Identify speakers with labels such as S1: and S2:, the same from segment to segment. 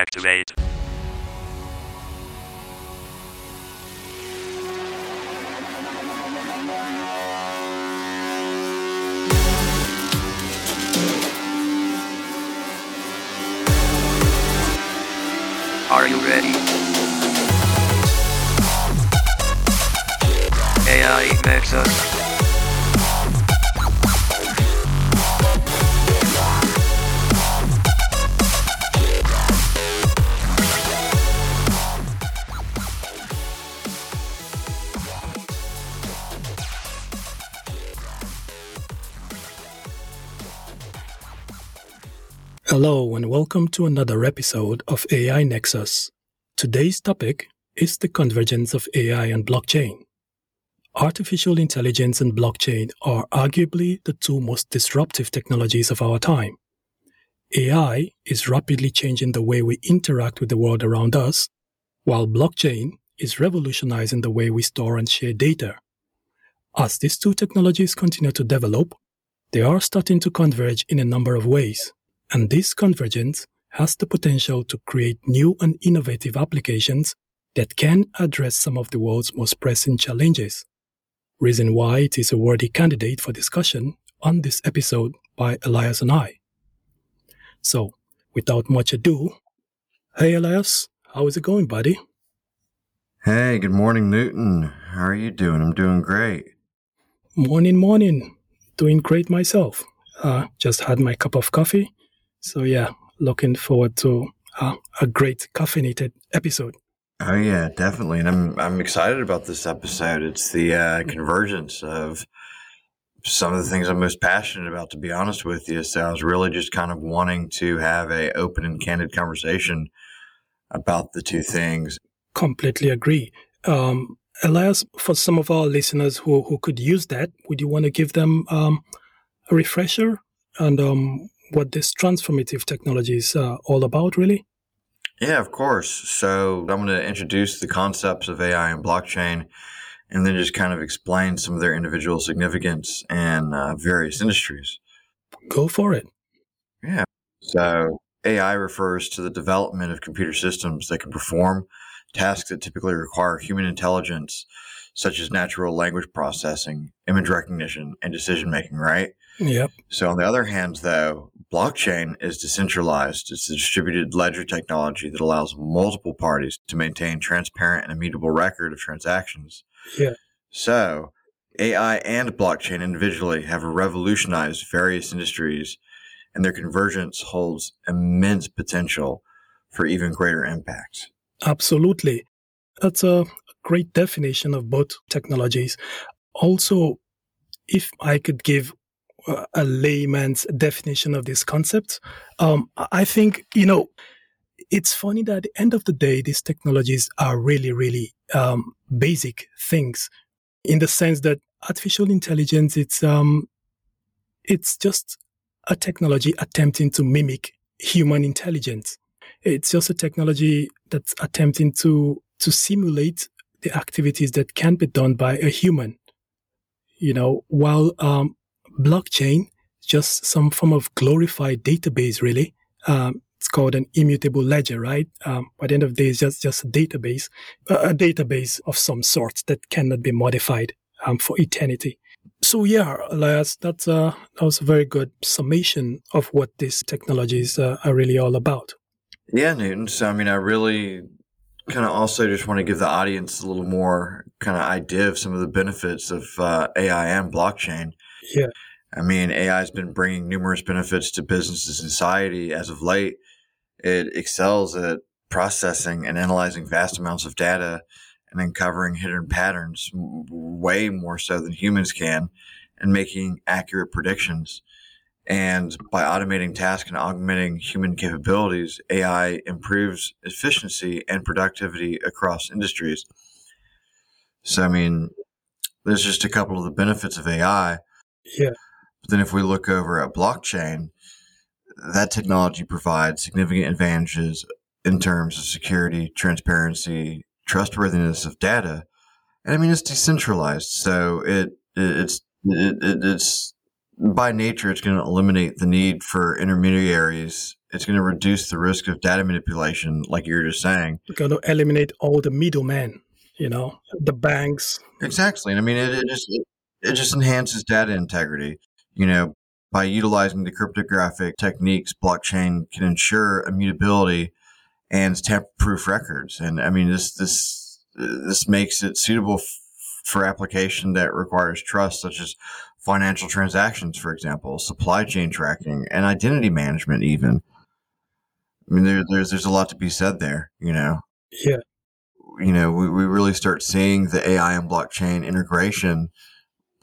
S1: activate.
S2: Hello, and welcome to another episode of AI Nexus. Today's topic is the convergence of AI and blockchain. Artificial intelligence and blockchain are arguably the two most disruptive technologies of our time. AI is rapidly changing the way we interact with the world around us, while blockchain is revolutionizing the way we store and share data. As these two technologies continue to develop, they are starting to converge in a number of ways. And this convergence has the potential to create new and innovative applications that can address some of the world's most pressing challenges. Reason why it is a worthy candidate for discussion on this episode by Elias and I. So, without much ado, hey Elias, how is it going, buddy?
S3: Hey, good morning, Newton. How are you doing? I'm doing great.
S2: Morning, morning. Doing great myself. Uh, just had my cup of coffee so yeah, looking forward to uh, a great caffeinated episode.
S3: Oh yeah, definitely, and I'm I'm excited about this episode. It's the uh, convergence of some of the things I'm most passionate about. To be honest with you, so I was really just kind of wanting to have a open and candid conversation about the two things.
S2: Completely agree. Um, Elias, for some of our listeners who, who could use that, would you want to give them um, a refresher and um, what this transformative technology is uh, all about, really?
S3: Yeah, of course. So I'm going to introduce the concepts of AI and blockchain and then just kind of explain some of their individual significance in uh, various industries.
S2: Go for it.
S3: Yeah. So AI refers to the development of computer systems that can perform tasks that typically require human intelligence, such as natural language processing, image recognition, and decision making, right?
S2: Yep.
S3: So on the other hand, though, blockchain is decentralized. It's a distributed ledger technology that allows multiple parties to maintain transparent and immutable record of transactions.
S2: Yeah.
S3: So AI and blockchain individually have revolutionized various industries, and their convergence holds immense potential for even greater impact.
S2: Absolutely. That's a great definition of both technologies. Also, if I could give a layman's definition of this concept. Um, I think, you know, it's funny that at the end of the day, these technologies are really, really um, basic things in the sense that artificial intelligence, it's, um, it's just a technology attempting to mimic human intelligence. It's just a technology that's attempting to, to simulate the activities that can be done by a human. You know, while um, blockchain, just some form of glorified database, really. Um, it's called an immutable ledger, right? Um, by the end of the day, it's just, just a database, a database of some sort that cannot be modified um, for eternity. So yeah, Elias, that's uh, that was a very good summation of what these technologies uh, are really all about.
S3: Yeah, Newton. So I mean, I really kind of also just want to give the audience a little more kind of idea of some of the benefits of uh, AI and blockchain.
S2: Yeah.
S3: I mean, AI has been bringing numerous benefits to business and society as of late. It excels at processing and analyzing vast amounts of data and uncovering hidden patterns way more so than humans can and making accurate predictions. And by automating tasks and augmenting human capabilities, AI improves efficiency and productivity across industries. So, I mean, there's just a couple of the benefits of AI.
S2: Yeah.
S3: But then if we look over at blockchain, that technology provides significant advantages in terms of security, transparency, trustworthiness of data. And I mean, it's decentralized. So it, it it's, it, it, it's by nature, it's going to eliminate the need for intermediaries. It's going to reduce the risk of data manipulation, like you were just saying.
S2: It's going to eliminate all the middlemen, you know, the banks.
S3: Exactly. And I mean, it, it just it, just enhances data integrity. You know, by utilizing the cryptographic techniques, blockchain can ensure immutability and tamper-proof records. And I mean, this this this makes it suitable f- for application that requires trust, such as financial transactions, for example, supply chain tracking, and identity management. Even, I mean, there, there's there's a lot to be said there. You know.
S2: Yeah.
S3: You know, we, we really start seeing the AI and blockchain integration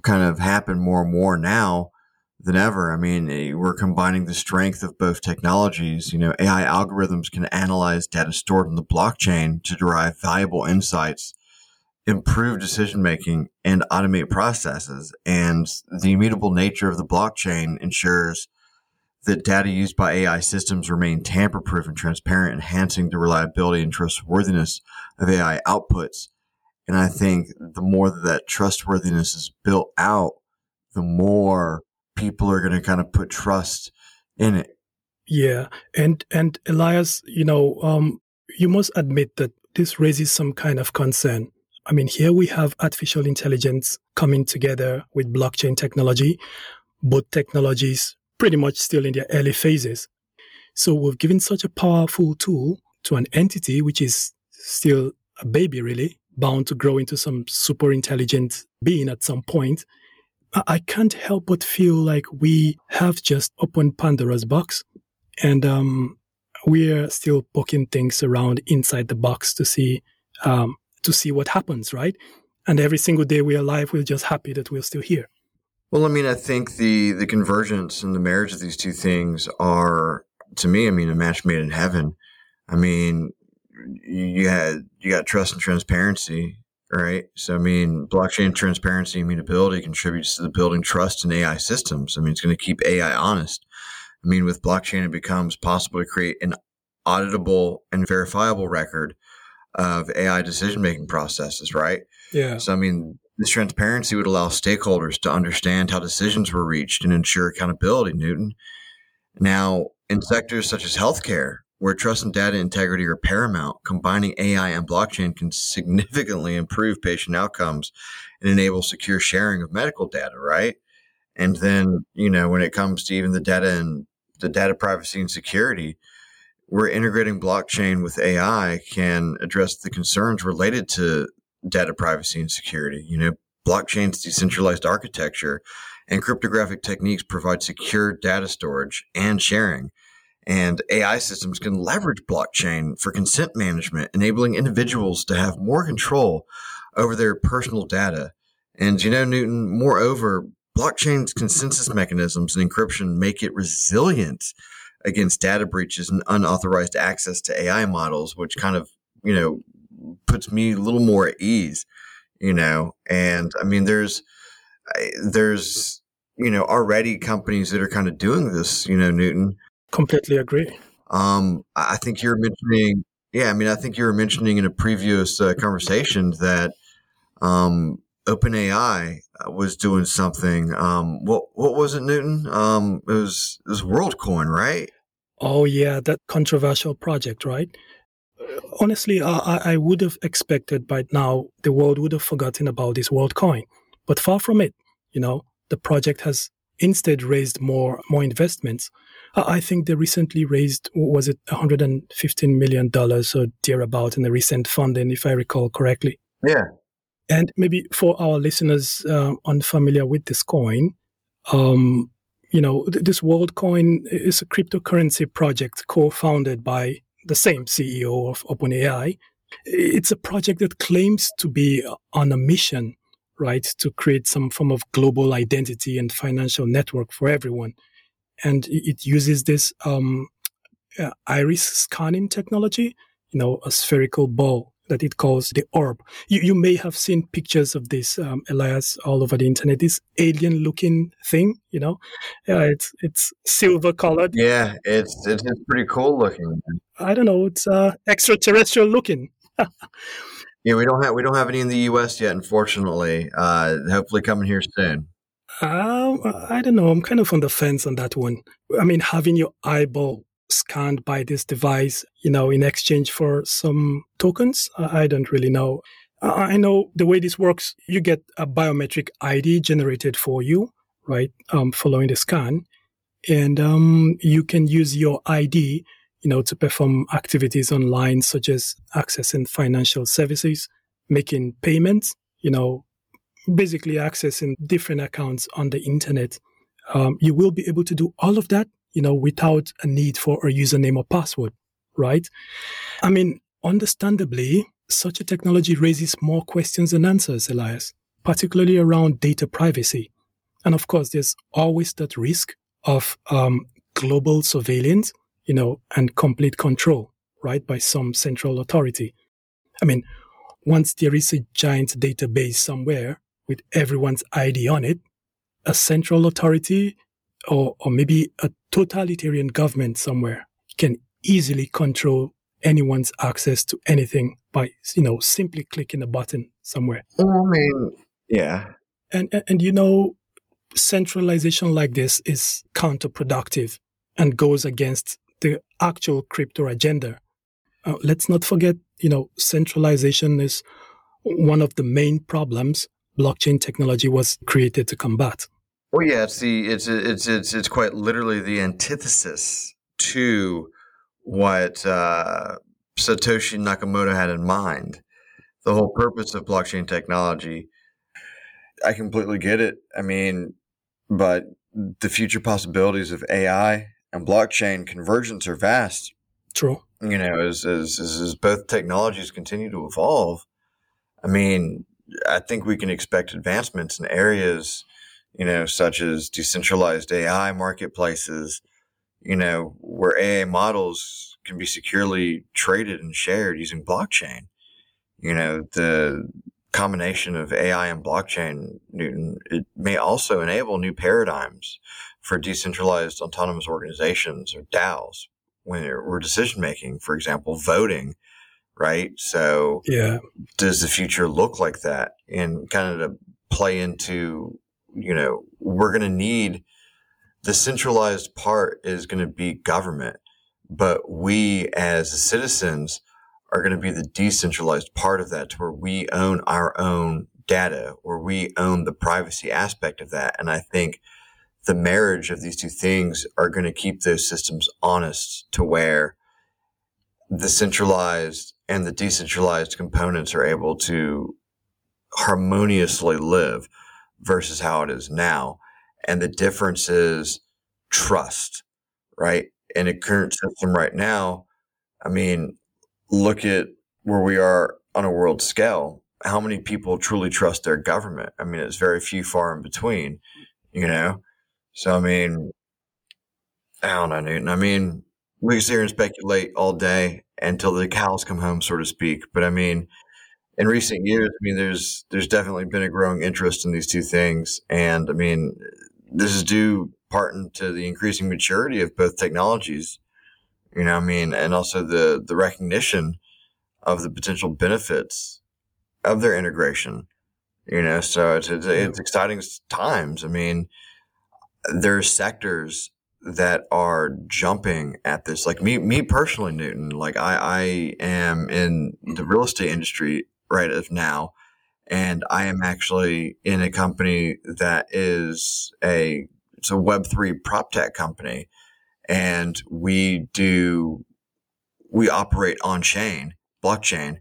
S3: kind of happen more and more now than ever. I mean, eh, we're combining the strength of both technologies. You know, AI algorithms can analyze data stored in the blockchain to derive valuable insights, improve decision making, and automate processes. And the immutable nature of the blockchain ensures that data used by AI systems remain tamper proof and transparent, enhancing the reliability and trustworthiness of AI outputs. And I think the more that, that trustworthiness is built out, the more people are going to kind of put trust in it.
S2: Yeah, and and Elias, you know, um, you must admit that this raises some kind of concern. I mean, here we have artificial intelligence coming together with blockchain technology, both technologies pretty much still in their early phases. So we've given such a powerful tool to an entity which is still a baby, really, bound to grow into some super intelligent being at some point. I can't help but feel like we have just opened Pandora's box and um, we're still poking things around inside the box to see um, to see what happens, right? And every single day we're alive, we're just happy that we're still here.
S3: Well, I mean, I think the the convergence and the marriage of these two things are, to me, I mean, a match made in heaven. I mean, you had you got trust and transparency right? So, I mean, blockchain transparency, and immutability contributes to the building trust in AI systems. I mean, it's going to keep AI honest. I mean, with blockchain, it becomes possible to create an auditable and verifiable record of AI decision making processes, right?
S2: Yeah.
S3: So, I mean, this transparency would allow stakeholders to understand how decisions were reached and ensure accountability, Newton. Now, in sectors such as healthcare, where trust and data integrity are paramount, combining AI and blockchain can significantly improve patient outcomes and enable secure sharing of medical data, right? And then, you know, when it comes to even the data and the data privacy and security, we're integrating blockchain with AI can address the concerns related to data privacy and security. You know, blockchain's decentralized architecture and cryptographic techniques provide secure data storage and sharing and AI systems can leverage blockchain for consent management, enabling individuals to have more control over their personal data. And you know, Newton, moreover, blockchain's consensus mechanisms and encryption make it resilient against data breaches and unauthorized access to AI models, which kind of, you know, puts me a little more at ease, you know. And I mean, there's, there's, you know, already companies that are kind of doing this, you know, Newton
S2: Completely agree.
S3: Um, I think you're mentioning, yeah, I mean, I think you were mentioning in a previous uh, conversation that um, OpenAI uh, was doing something. Um, what what was it, Newton? Um, it was it was WorldCoin, right?
S2: Oh yeah, that controversial project, right? Uh, honestly, I, I would have expected by now the world would have forgotten about this WorldCoin, but far from it. You know, the project has instead raised more more investments. I think they recently raised was it 115 million dollars or thereabout in the recent funding, if I recall correctly.
S3: Yeah.
S2: And maybe for our listeners uh, unfamiliar with this coin, um, you know, th- this WorldCoin is a cryptocurrency project co-founded by the same CEO of OpenAI. It's a project that claims to be on a mission right, to create some form of global identity and financial network for everyone. And it uses this um, uh, iris scanning technology, you know, a spherical ball that it calls the orb. You, you may have seen pictures of this, um, Elias, all over the internet. This alien-looking thing, you know, uh, it's it's silver colored.
S3: Yeah, it's it's pretty cool looking.
S2: I don't know, it's uh, extraterrestrial looking.
S3: Yeah, we don't have we don't have any in the U.S. yet, unfortunately. Uh, hopefully, coming here soon.
S2: Uh, I don't know. I'm kind of on the fence on that one. I mean, having your eyeball scanned by this device, you know, in exchange for some tokens, I don't really know. I know the way this works, you get a biometric ID generated for you, right? Um, following the scan. And um, you can use your ID, you know, to perform activities online, such as accessing financial services, making payments, you know, basically accessing different accounts on the internet. Um, you will be able to do all of that, you know, without a need for a username or password, right? I mean, understandably, such a technology raises more questions than answers, Elias, particularly around data privacy. And of course, there's always that risk of um, global surveillance, you know, and complete control, right, by some central authority. I mean, once there is a giant database somewhere with everyone's ID on it, a central authority or, or maybe a totalitarian government somewhere can easily control anyone's access to anything by you know simply clicking a button somewhere.
S3: I mean, yeah,
S2: and and, and you know, centralization like this is counterproductive and goes against the actual crypto agenda. Uh, let's not forget, you know, centralization is one of the main problems blockchain technology was created to combat.
S3: Well, yeah, it's the it's it's it's it's quite literally the antithesis to what uh, Satoshi Nakamoto had in mind. The whole purpose of blockchain technology. I completely get it. I mean, but the future possibilities of AI and blockchain convergence are vast.
S2: True.
S3: You know, as, as, as both technologies continue to evolve, I mean, I think we can expect advancements in areas, you know, such as decentralized AI marketplaces, you know, where AI models can be securely traded and shared using blockchain. You know, the combination of AI and blockchain, Newton, it may also enable new paradigms for decentralized autonomous organizations or DAOs when we're decision making, for example, voting, right? So,
S2: yeah,
S3: does the future look like that? And kind of to play into, you know, we're going to need the centralized part is going to be government, but we as citizens are going to be the decentralized part of that to where we own our own data, where we own the privacy aspect of that. And I think the marriage of these two things are going to keep those systems honest to where the centralized and the decentralized components are able to harmoniously live versus how it is now. And the difference is trust, right? In a current system right now, I mean, look at where we are on a world scale. How many people truly trust their government? I mean, it's very few, far in between, you know? So, I mean, I don't know, Newton. I mean, we sit here and speculate all day until the cows come home, so to speak. But I mean, in recent years, I mean, there's there's definitely been a growing interest in these two things, and I mean, this is due part to the increasing maturity of both technologies. You know, I mean, and also the the recognition of the potential benefits of their integration. You know, so it's it's, it's exciting times. I mean, there are sectors that are jumping at this. Like me, me personally, Newton. Like I, I am in the real estate industry right of now, and I am actually in a company that is a it's a Web three prop tech company, and we do we operate on chain blockchain,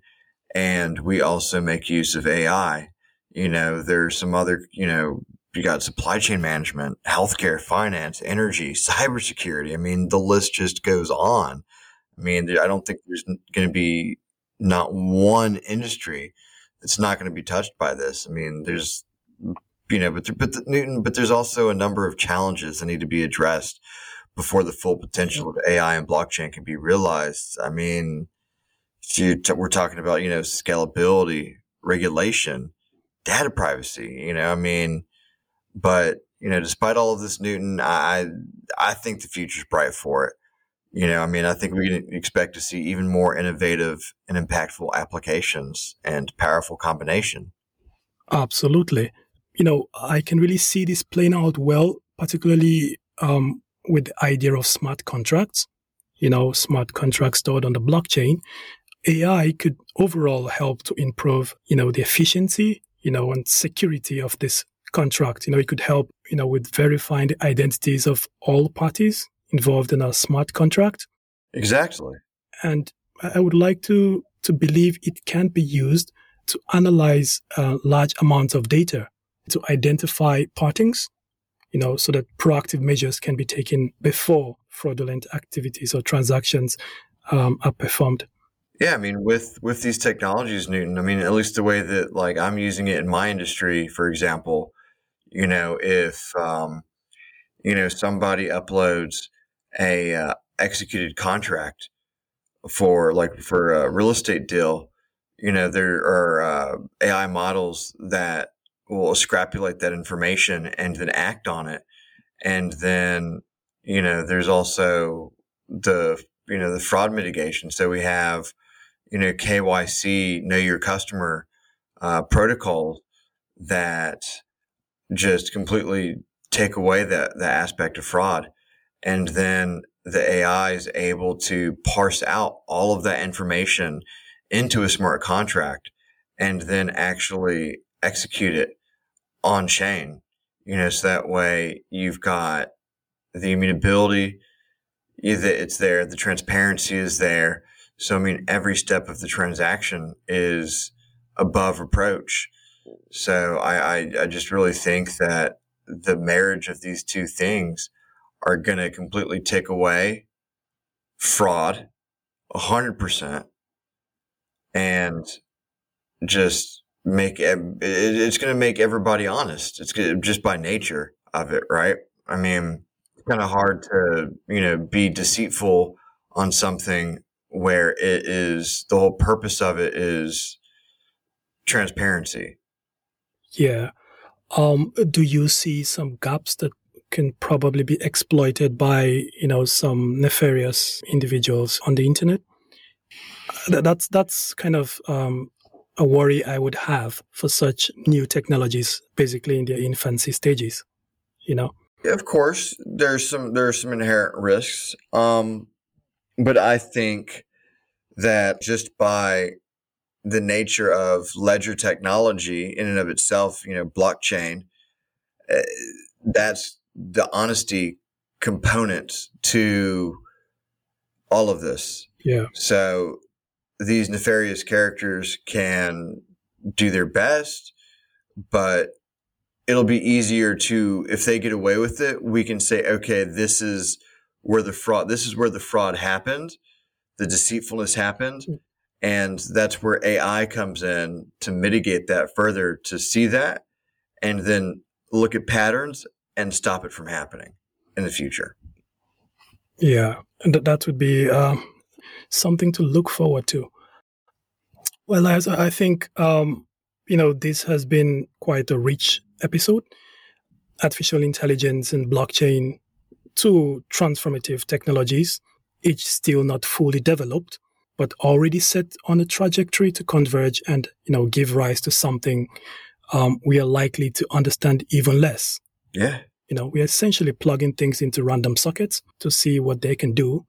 S3: and we also make use of AI. You know, there's some other you know you got supply chain management, healthcare, finance, energy, cybersecurity. I mean, the list just goes on. I mean, I don't think there's going to be not one industry that's not going to be touched by this. I mean, there's, you know, but, but the, Newton, but there's also a number of challenges that need to be addressed before the full potential of AI and blockchain can be realized. I mean, t- we're talking about, you know, scalability, regulation, data privacy, you know, I mean, but you know, despite all of this, Newton, I I think the future's bright for it. You know, I mean, I think we can expect to see even more innovative and impactful applications and powerful combination.
S2: Absolutely. you know, I can really see this playing out well, particularly um, with the idea of smart contracts, you know, smart contracts stored on the blockchain. AI could overall help to improve, you know, the efficiency, you know, and security of this contract. You know, it could help, you know, with verifying the identities of all parties involved in a smart contract.
S3: Exactly.
S2: And I would like to to believe it can be used to analyze uh, large amounts of data to identify partings, you know, so that proactive measures can be taken before fraudulent activities or transactions um, are performed.
S3: Yeah, I mean, with with these technologies, Newton. I mean, at least the way that like I'm using it in my industry, for example, you know, if um, you know somebody uploads a uh, executed contract for like for a real estate deal, you know, there are uh, AI models that will scrapulate that information and then act on it. And then, you know, there's also the, you know, the fraud mitigation. So we have, you know, KYC, know your customer uh, protocol that just completely take away the, the aspect of fraud. And then the AI is able to parse out all of that information into a smart contract and then actually execute it on chain. You know, so that way you've got the immutability, it's there, the transparency is there. So, I mean, every step of the transaction is above reproach. So, I, I, I just really think that the marriage of these two things are going to completely take away fraud 100% and just make it, it's going to make everybody honest. It's just by nature of it, right? I mean, it's kind of hard to you know be deceitful on something where it is the whole purpose of it is transparency.
S2: Yeah. Um, do you see some gaps that can probably be exploited by you know some nefarious individuals on the internet? That's that's kind of um, a worry I would have for such new technologies, basically in their infancy stages. You know.
S3: Of course, there's some there's some inherent risks, um, but I think that just by the nature of ledger technology in and of itself, you know, blockchain, uh, that's the honesty component to all of this.
S2: Yeah.
S3: So these nefarious characters can do their best, but it'll be easier to if they get away with it, we can say, okay, this is where the fraud this is where the fraud happened, the deceitfulness happened. And that's where AI comes in to mitigate that further, to see that and then look at patterns and stop it from happening in the future.
S2: Yeah, and that would be uh, something to look forward to. Well, as I think, um, you know, this has been quite a rich episode. Artificial intelligence and blockchain, two transformative technologies, each still not fully developed, but already set on a trajectory to converge and, you know, give rise to something um, we are likely to understand even less.
S3: Yeah.
S2: You know, we're essentially plugging things into random sockets to see what they can do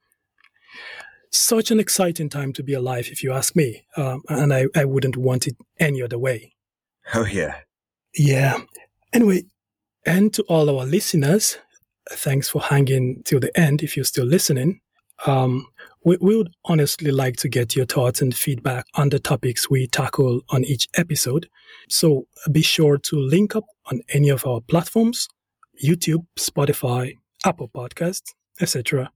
S2: such an exciting time to be alive, if you ask me. Um, and I, I wouldn't want it any other way.
S3: Oh, yeah.
S2: Yeah. Anyway, and to all our listeners, thanks for hanging till the end if you're still listening. Um, we, we would honestly like to get your thoughts and feedback on the topics we tackle on each episode. So be sure to link up on any of our platforms YouTube, Spotify, Apple Podcasts, etc.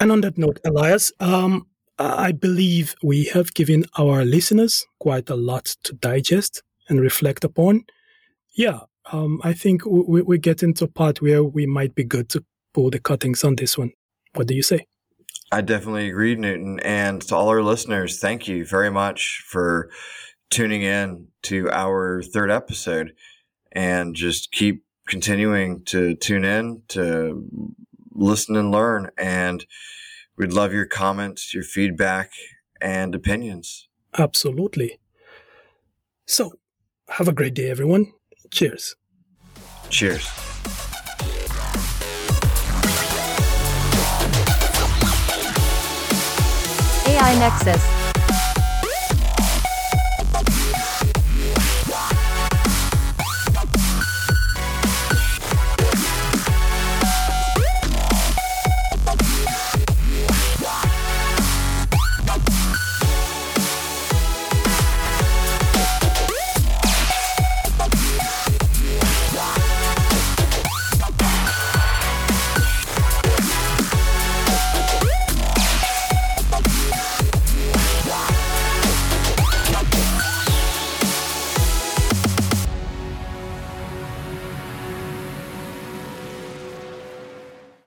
S2: And on that note, Elias, um, I believe we have given our listeners quite a lot to digest and reflect upon. Yeah, um, I think we, we're getting to a part where we might be good to pull the cuttings on this one. What do you say?
S3: I definitely agree, Newton. And to all our listeners, thank you very much for tuning in to our third episode and just keep continuing to tune in to listen and learn. And we'd love your comments, your feedback, and opinions.
S2: Absolutely. So, have a great day, everyone. Cheers.
S3: Cheers.
S4: AI Nexus